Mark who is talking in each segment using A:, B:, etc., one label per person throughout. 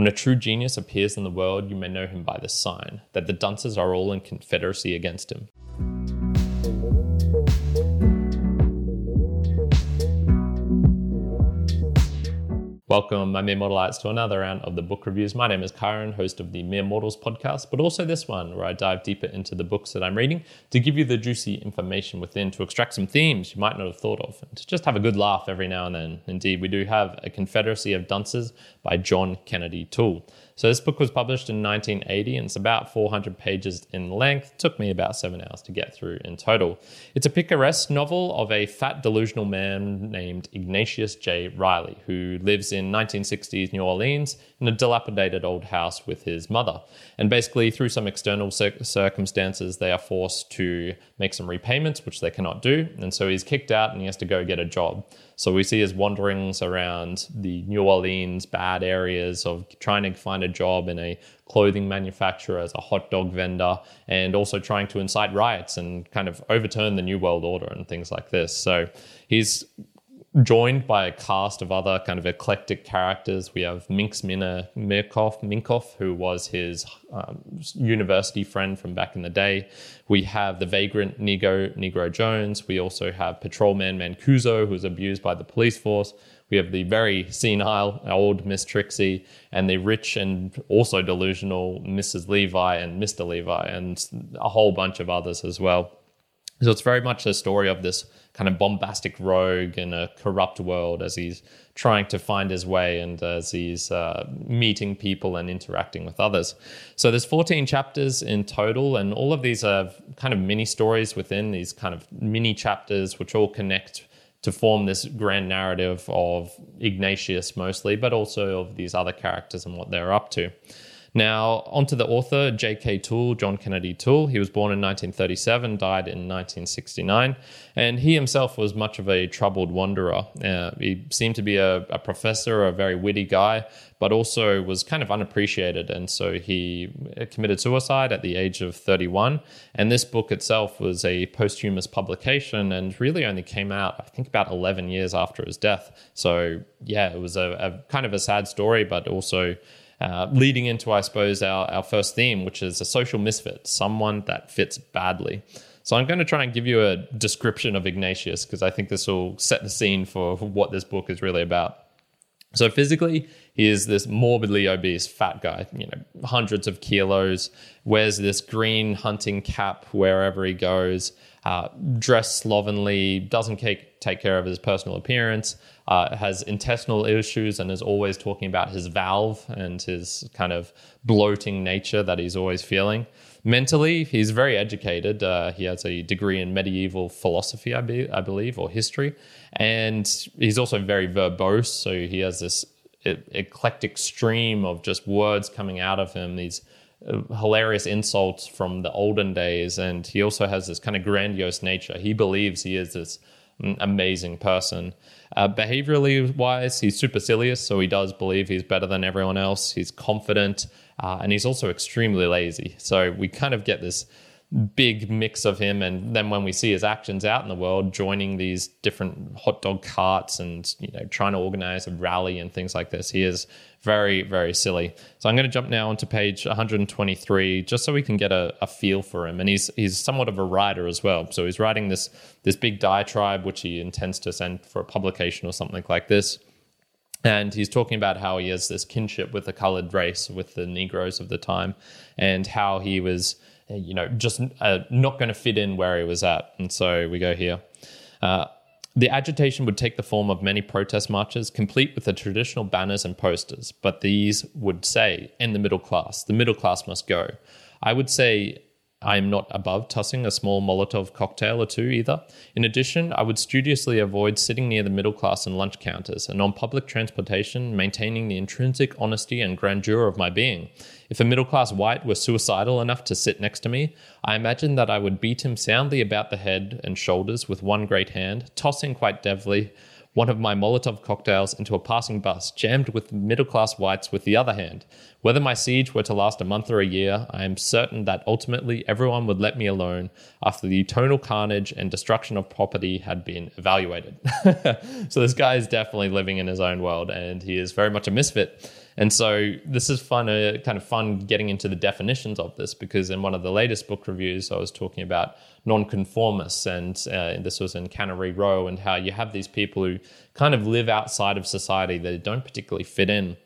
A: When a true genius appears in the world, you may know him by this sign that the dunces are all in confederacy against him. Welcome, my mere mortalites, to another round of the book reviews. My name is Kyrin, host of the Mere Mortals podcast, but also this one where I dive deeper into the books that I'm reading to give you the juicy information within to extract some themes you might not have thought of and to just have a good laugh every now and then. Indeed, we do have A Confederacy of Dunces by John Kennedy Toole. So this book was published in 1980 and it's about 400 pages in length. It took me about seven hours to get through in total. It's a picaresque novel of a fat delusional man named Ignatius J. Reilly, who lives in 1960s New Orleans in a dilapidated old house with his mother. And basically, through some external cir- circumstances, they are forced to make some repayments, which they cannot do. And so he's kicked out and he has to go get a job. So we see his wanderings around the New Orleans bad areas of trying to find a job in a clothing manufacturer as a hot dog vendor and also trying to incite riots and kind of overturn the New World Order and things like this. So he's joined by a cast of other kind of eclectic characters. We have Minx Minna Mirkov, Minkoff, who was his um, university friend from back in the day. We have the vagrant Negro, Negro Jones. We also have patrolman Mancuso, who's abused by the police force. We have the very senile old Miss Trixie and the rich and also delusional Mrs. Levi and Mr. Levi and a whole bunch of others as well. So it's very much a story of this kind of bombastic rogue in a corrupt world as he's trying to find his way and as he's uh, meeting people and interacting with others. So there's 14 chapters in total, and all of these are kind of mini stories within these kind of mini chapters, which all connect to form this grand narrative of Ignatius mostly, but also of these other characters and what they're up to. Now, onto the author, J.K. Toole, John Kennedy Toole. He was born in 1937, died in 1969, and he himself was much of a troubled wanderer. Uh, he seemed to be a, a, professor, a very witty guy, but also was kind of unappreciated, and so he committed suicide at the age of 31. And this book itself was a posthumous publication and really only came out, I think, about 11 years after his death. So, yeah, it was a, a kind of a sad story, but also uh, leading into, I suppose, our, our first theme, which is a social misfit, someone that fits badly. So I'm going to try and give you a description of Ignatius because I think this will set the scene for what this book is really about. So physically, he is this morbidly obese fat guy, you know, hundreds of kilos, wears this green hunting cap wherever he goes, uh, dressed slovenly, doesn't take, take care of his personal appearance, uh, has intestinal issues and is always talking about his valve and his kind of bloating nature that he's always feeling. Mentally, he's very educated. Uh, he has a degree in medieval philosophy, I, be, I believe, or history. And he's also very verbose. So he has this eclectic stream of just words coming out of him, these uh, hilarious insults from the olden days. And he also has this kind of grandiose nature. He believes he is this amazing person. Uh, behaviorally wise, he's supercilious, so he does believe he's better than everyone else. He's confident, uh, and he's also extremely lazy. So we kind of get this big mix of him and then when we see his actions out in the world joining these different hot dog carts and you know trying to organize a rally and things like this he is very very silly. So i'm going to jump now onto page 123 just so we can get a, a feel for him. And he's he's somewhat of a writer as well. So he's writing this this big diatribe which he intends to send for a publication or something like this. And he's talking about how he has this kinship with the colored race with the negroes of the time and how he was you know, just uh, not going to fit in where he was at. And so we go here. Uh, the agitation would take the form of many protest marches, complete with the traditional banners and posters, but these would say, "In the middle class, the middle class must go." I would say I am not above tossing a small Molotov cocktail or two either. In addition, I would studiously avoid sitting near the middle class and lunch counters, and on public transportation, maintaining the intrinsic honesty and grandeur of my being. If a middle class white were suicidal enough to sit next to me, I imagine that I would beat him soundly about the head and shoulders with one great hand, tossing quite deftly one of my Molotov cocktails into a passing bus, jammed with middle class whites with the other hand. Whether my siege were to last a month or a year, I am certain that ultimately everyone would let me alone after the tonal carnage and destruction of property had been evaluated. so this guy is definitely living in his own world and he is very much a misfit. And so this is fun, uh, kind of fun getting into the definitions of this because in one of the latest book reviews, I was talking about nonconformists, and uh, this was in Cannery Row, and how you have these people who kind of live outside of society that don't particularly fit in.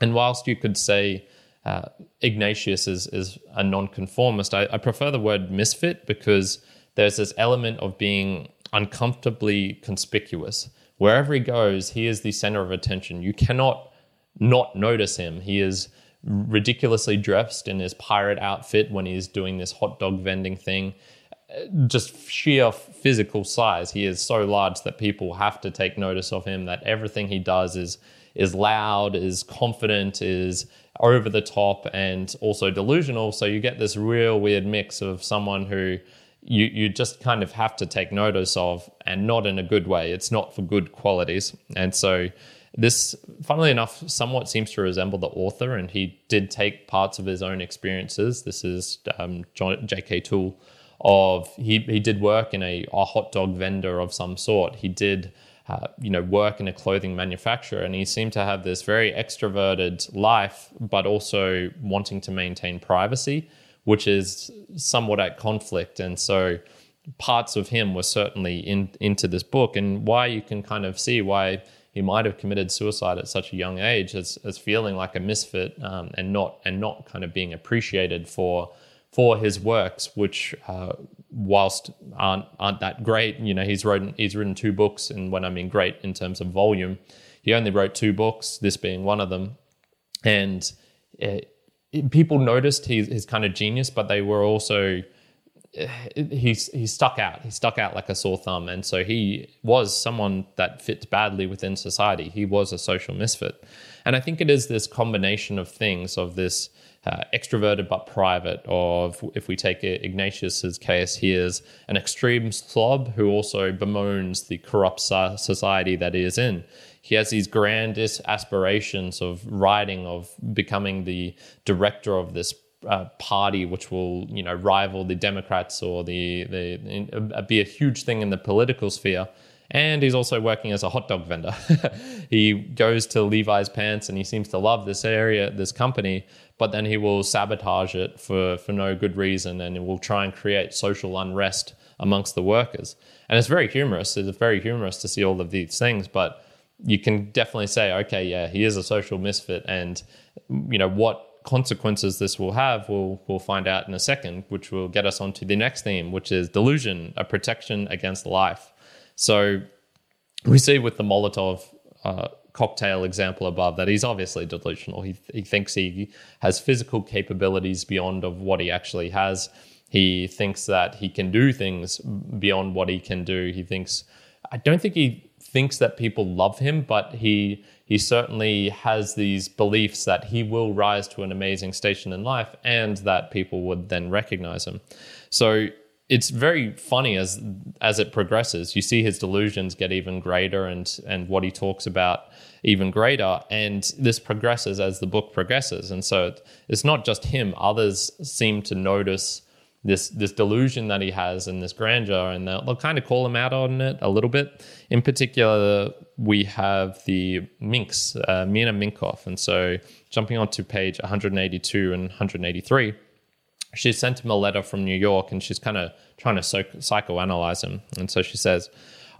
A: And whilst you could say uh, Ignatius is, is a nonconformist, I, I prefer the word misfit because there's this element of being uncomfortably conspicuous. Wherever he goes, he is the center of attention. You cannot not notice him. He is ridiculously dressed in his pirate outfit when he's doing this hot dog vending thing. Just sheer physical size. He is so large that people have to take notice of him, that everything he does is is loud, is confident, is over the top, and also delusional. So you get this real weird mix of someone who you you just kind of have to take notice of, and not in a good way. It's not for good qualities, and so this, funnily enough, somewhat seems to resemble the author, and he did take parts of his own experiences. This is um, J.K. Toole. Of he he did work in a, a hot dog vendor of some sort. He did. Uh, you know, work in a clothing manufacturer, and he seemed to have this very extroverted life, but also wanting to maintain privacy which is somewhat at conflict. And so parts of him were certainly in, into this book, and why you can kind of see why he might have committed suicide at such a young age as, as feeling like a misfit um, and not and not kind of being appreciated for for his works, which uh, whilst aren't aren't that great, you know, he's written he's written two books, and when I mean great in terms of volume, he only wrote two books, this being one of them, and. It, people noticed his, his kind of genius, but they were also he's he stuck out. He stuck out like a sore thumb, and so he was someone that fits badly within society. He was a social misfit, and I think it is this combination of things of this. Uh, extroverted but private, Of if, if we take Ignatius's case, he is an extreme slob who also bemoans the corrupt society that he is in he has these grandest aspirations of writing, of becoming the director of this uh, party, which will you know rival the Democrats or the the uh, be a huge thing in the political sphere. And he's also working as a hot dog vendor. he goes to Levi's Pants and he seems to love this area, this company, but then he will sabotage it for, for no good reason and will try and create social unrest amongst the workers. And it's very humorous. It's very humorous to see all of these things, but you can definitely say, okay, yeah, he is a social misfit, and you know what consequences this will have, we'll we'll find out in a second, which will get us onto the next theme, which is delusion, a protection against life. So we see with the Molotov uh, cocktail example above that he's obviously delusional. He he thinks he has physical capabilities beyond of what he actually has. He thinks that he can do things beyond what he can do. He thinks I don't think he thinks that people love him, but he he certainly has these beliefs that he will rise to an amazing station in life and that people would then recognize him. So it's very funny as as it progresses. You see his delusions get even greater and and what he talks about even greater. And this progresses as the book progresses. And so it's not just him. Others seem to notice this this delusion that he has and this grandeur, and they'll, they'll kind of call him out on it a little bit. In particular, we have the Minks, uh, Mina Minkoff, and so jumping onto page 182 and 183, she sent him a letter from New York, and she's kind of trying to psychoanalyze him, and so she says.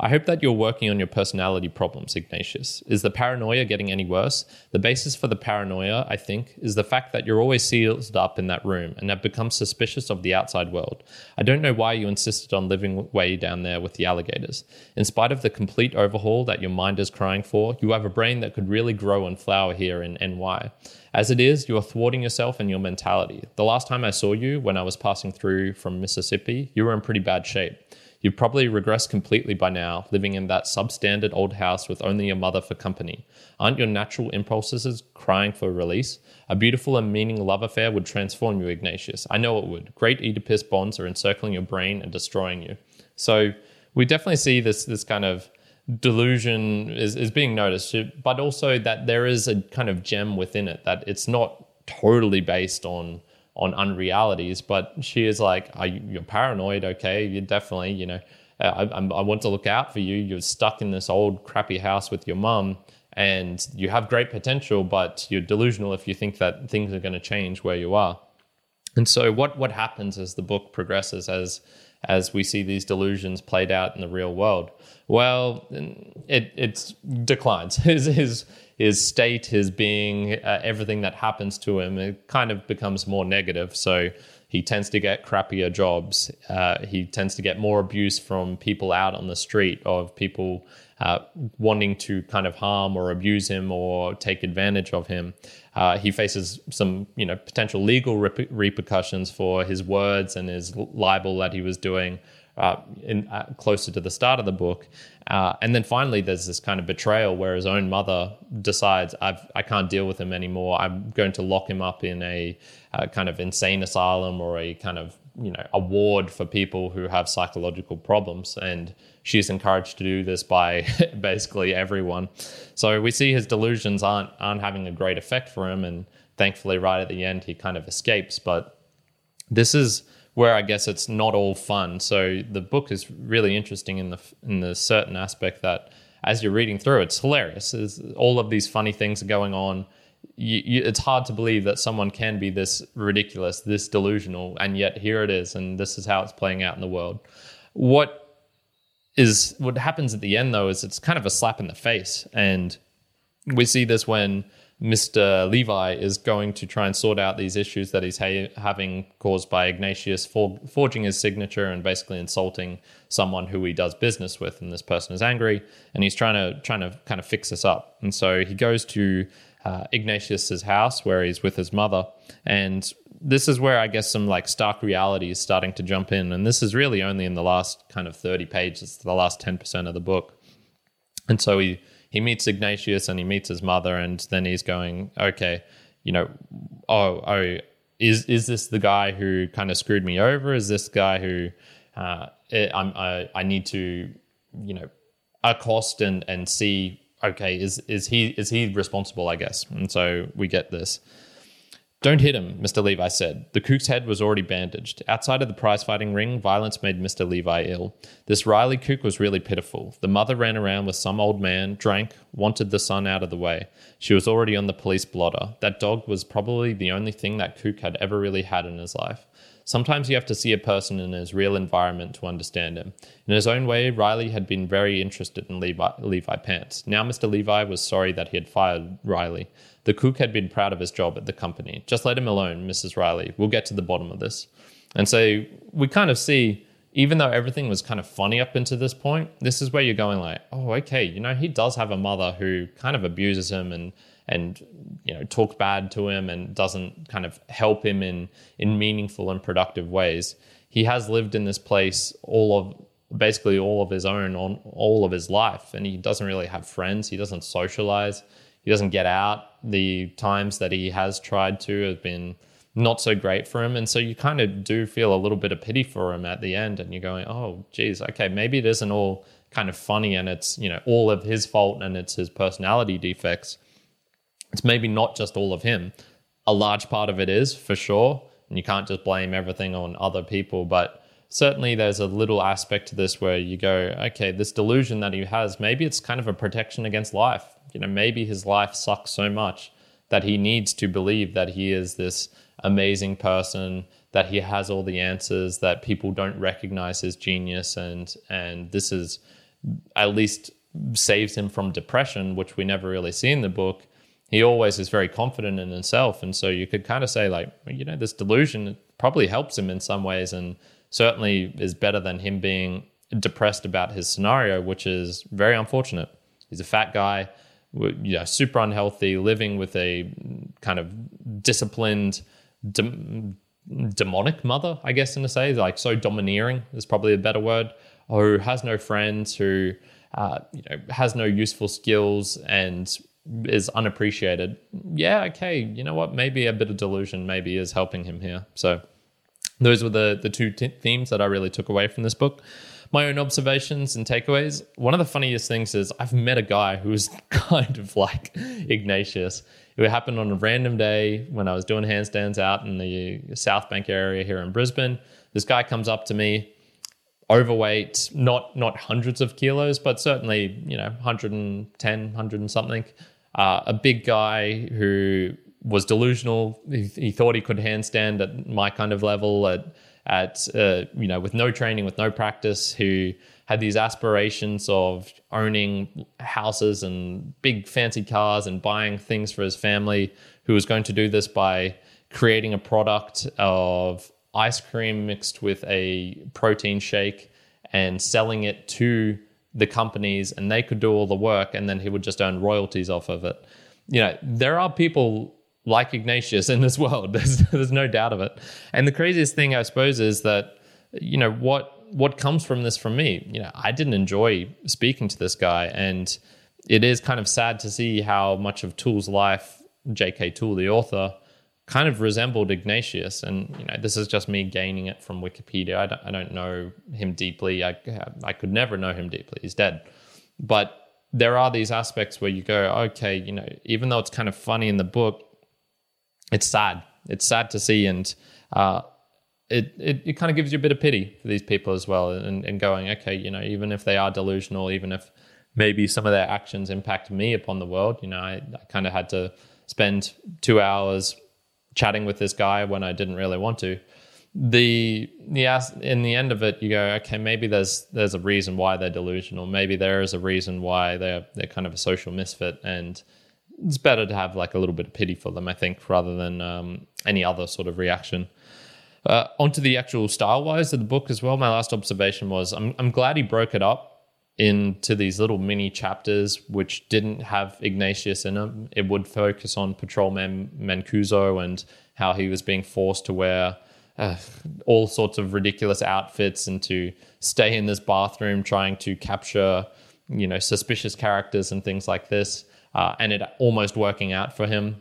A: I hope that you're working on your personality problems, Ignatius. Is the paranoia getting any worse? The basis for the paranoia, I think, is the fact that you're always sealed up in that room and have become suspicious of the outside world. I don't know why you insisted on living way down there with the alligators. In spite of the complete overhaul that your mind is crying for, you have a brain that could really grow and flower here in NY. As it is, you are thwarting yourself and your mentality. The last time I saw you, when I was passing through from Mississippi, you were in pretty bad shape. You've probably regressed completely by now, living in that substandard old house with only your mother for company. Aren't your natural impulses crying for release? A beautiful and meaning love affair would transform you, Ignatius. I know it would. Great Oedipus bonds are encircling your brain and destroying you. So we definitely see this this kind of delusion is, is being noticed, but also that there is a kind of gem within it that it's not totally based on on unrealities. But she is like, Are you, you're paranoid, okay? You're definitely, you know, I, I, I want to look out for you. You're stuck in this old crappy house with your mum, and you have great potential, but you're delusional if you think that things are going to change where you are. And so, what what happens as the book progresses, as as we see these delusions played out in the real world? Well, it it declines. His his his state, his being, uh, everything that happens to him, it kind of becomes more negative. So he tends to get crappier jobs. Uh, he tends to get more abuse from people out on the street of people uh, wanting to kind of harm or abuse him or take advantage of him. Uh, he faces some, you know, potential legal rep- repercussions for his words and his libel that he was doing uh, in, uh, closer to the start of the book. Uh, and then finally, there's this kind of betrayal where his own mother decides, I've, I can't deal with him anymore. I'm going to lock him up in a, a kind of insane asylum or a kind of you know a ward for people who have psychological problems and she's encouraged to do this by basically everyone so we see his delusions aren't aren't having a great effect for him and thankfully right at the end he kind of escapes but this is where I guess it's not all fun. So the book is really interesting in the in the certain aspect that as you're reading through, it's hilarious. All of these funny things are going on. You, you, it's hard to believe that someone can be this ridiculous, this delusional, and yet here it is, and this is how it's playing out in the world. What is what happens at the end though is it's kind of a slap in the face, and we see this when Mr. Levi is going to try and sort out these issues that he's ha- having caused by Ignatius for- forging his signature and basically insulting someone who he does business with, and this person is angry, and he's trying to trying to kind of fix this up. And so he goes to uh, Ignatius's house where he's with his mother, and this is where I guess some like stark reality is starting to jump in, and this is really only in the last kind of thirty pages, the last ten percent of the book, and so he he meets Ignatius and he meets his mother, and then he's going, okay, you know, oh, oh, is is this the guy who kind of screwed me over? Is this guy who uh, I'm, I I need to, you know, accost and and see, okay, is is he is he responsible? I guess, and so we get this. Don't hit him, Mr. Levi said. The kook's head was already bandaged. Outside of the prize-fighting ring, violence made Mr. Levi ill. This Reilly kook was really pitiful. The mother ran around with some old man, drank, wanted the son out of the way. She was already on the police blotter. That dog was probably the only thing that kook had ever really had in his life. Sometimes you have to see a person in his real environment to understand him. In his own way, Reilly had been very interested in Levi, Levi Pants. Now Mr. Levi was sorry that he had fired Reilly. The cook had been proud of his job at the company. Just let him alone, Mrs. Reilly. We'll get to the bottom of this. And so we kind of see, even though everything was kind of funny up until this point, this is where you're going like, oh, okay, you know, he does have a mother who kind of abuses him and and you know talks bad to him and doesn't kind of help him in in meaningful and productive ways. He has lived in this place all of basically all of his own on all of his life and he doesn't really have friends, he doesn't socialize, he doesn't get out. The times that he has tried to have been not so great for him. And so you kind of do feel a little bit of pity for him at the end. And you're going, oh, geez, okay, maybe it isn't all kind of funny and it's, you know, all of his fault and it's his personality defects it's maybe not just all of him. A large part of it is for sure. And you can't just blame everything on other people. But certainly there's a little aspect to this where you go, okay, this delusion that he has, maybe it's kind of a protection against life. You know, maybe his life sucks so much that he needs to believe that he is this amazing person, that he has all the answers, that people don't recognize his genius, and and this is at least saves him from depression, which we never really see in the book he always is very confident in himself. And so you could kind of say, like, you know, this delusion probably helps him in some ways and certainly is better than him being depressed about his scenario, which is very unfortunate. He's a fat guy, you know, super unhealthy, living with a kind of disciplined, de- demonic mother, I guess, in a say, like so domineering is probably a better word, who has no friends, who uh, you know has no useful skills, and is unappreciated, yeah, okay, you know what? Maybe a bit of delusion maybe is helping him here. So those were the the two t- themes that I really took away from this book. My own observations and takeaways. One of the funniest things is I've met a guy who is kind of like Ignatius. It happened on a random day when I was doing handstands out in the South Bank area here in Brisbane. This guy comes up to me overweight, not not hundreds of kilos, but certainly you know 110, 100 and something. Uh, a big guy who was delusional. He, he, thought he could handstand at my kind of level at at uh, you know with no training, with no practice. Who had these aspirations of owning houses and big fancy cars and buying things for his family. Who was going to do this by creating a product of ice cream mixed with a protein shake and selling it to the companies and they could do all the work and then he would just earn royalties off of it. You know, there are people like Ignatius in this world. There's, there's no doubt of it. And the craziest thing, I suppose, is that, you know, what what comes from this from me, you know, I didn't enjoy speaking to this guy. And it is kind of sad to see how much of Toole's life, J.K. Toole, the author, kind of resembled Ignatius. And, you know, this is just me gaining it from Wikipedia. I don't, I don't know him deeply. I, I could never know him deeply. He's dead. But there are these aspects where you go, okay, you know, even though it's kind of funny in the book, it's sad. It's sad to see. And, uh, it, it, it kind of gives you a bit of pity for these people as well and, and going, okay, you know, even if they are delusional, even if maybe some of their actions impact me upon the world, you know, I, I kind of had to spend two hours chatting with this guy when I didn't really want to. The the in the end of it, you go, okay, maybe there's there's a reason why they're delusional. Maybe there is a reason why they're they're kind of a social misfit, and it's better to have like a little bit of pity for them, I think, rather than um, any other sort of reaction. Uh, onto the actual style wise of the book as well. My last observation was I'm I'm glad he broke it up into these little mini chapters which didn't have Ignatius in them. It would focus on Patrolman Mancuso and how he was being forced to wear uh, all sorts of ridiculous outfits and to stay in this bathroom trying to capture, you know, suspicious characters and things like this. Uh, and it almost working out for him.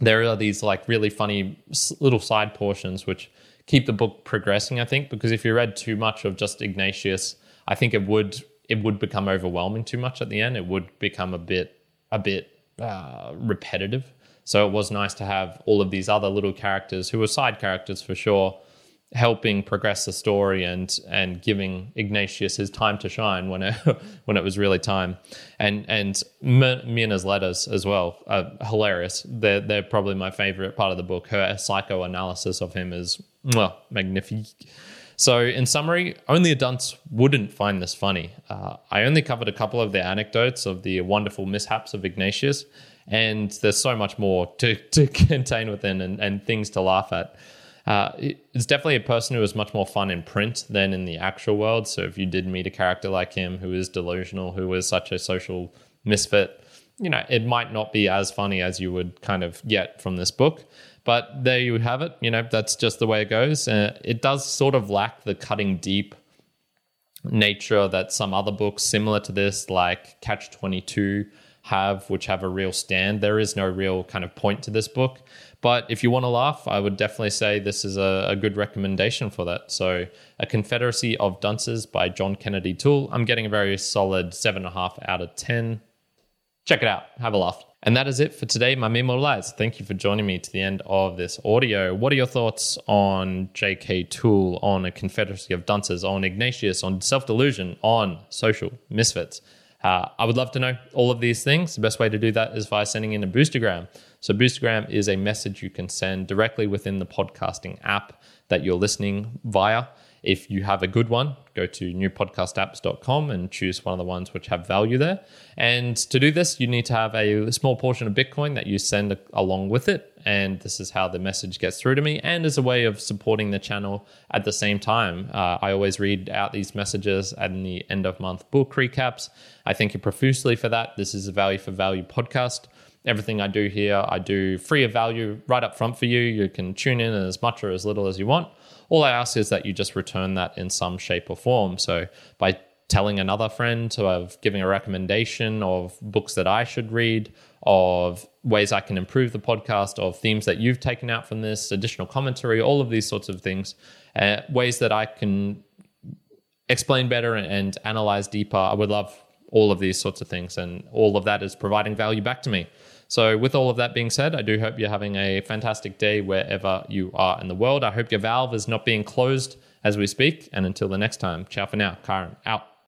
A: There are these like really funny little side portions which keep the book progressing, I think, because if you read too much of just Ignatius, I think it would it would become overwhelming too much at the end. It would become a bit a bit uh, repetitive. So it was nice to have all of these other little characters who were side characters for sure, helping progress the story and and giving Ignatius his time to shine when it when it was really time. And and Myrna's letters as well are hilarious. They're they're probably my favorite part of the book. Her psychoanalysis of him is well, magnifique. So, in summary, only a dunce wouldn't find this funny. Uh, I only covered a couple of the anecdotes of the wonderful mishaps of Ignatius, and there's so much more to, to contain within and, and things to laugh at. Uh, it's definitely a person who is much more fun in print than in the actual world. So, if you did meet a character like him who is delusional, who is such a social misfit, you know, it might not be as funny as you would kind of get from this book. But there you have it. You know, that's just the way it goes. Uh, it does sort of lack the cutting deep nature that some other books similar to this, like Catch 22, have, which have a real stand. There is no real kind of point to this book. But if you want to laugh, I would definitely say this is a, a good recommendation for that. So, A Confederacy of Dunces by John Kennedy Toole. I'm getting a very solid 7.5 out of 10. Check it out. Have a laugh. And that is it for today, my mere mortal eyes. Thank you for joining me to the end of this audio. What are your thoughts on J.K. Toole, on a Confederacy of Dunces, on Ignatius, on self delusion, on social misfits? Uh, I would love to know all of these things. The best way to do that is by sending in a boostergram. So, boostergram is a message you can send directly within the podcasting app that you're listening via. If you have a good one, go to newpodcastapps.com and choose one of the ones which have value there. And to do this, you need to have a small portion of Bitcoin that you send along with it. And this is how the message gets through to me and as a way of supporting the channel at the same time. Uh, I always read out these messages at the end of month book recaps. I thank you profusely for that. This is a value for value podcast everything I do here, I do free of value right up front for you. You can tune in as much or as little as you want. All I ask is that you just return that in some shape or form. So by telling another friend, have giving a recommendation of books that I should read, of ways I can improve the podcast, of themes that you've taken out from this, additional commentary, all of these sorts of things, uh, ways that I can explain better and, and analyze deeper. I would love all of these sorts of things, and all of that is providing value back to me. So, with all of that being said, I do hope you're having a fantastic day wherever you are in the world. I hope your valve is not being closed as we speak. And until the next time, ciao for now. Kyrin out.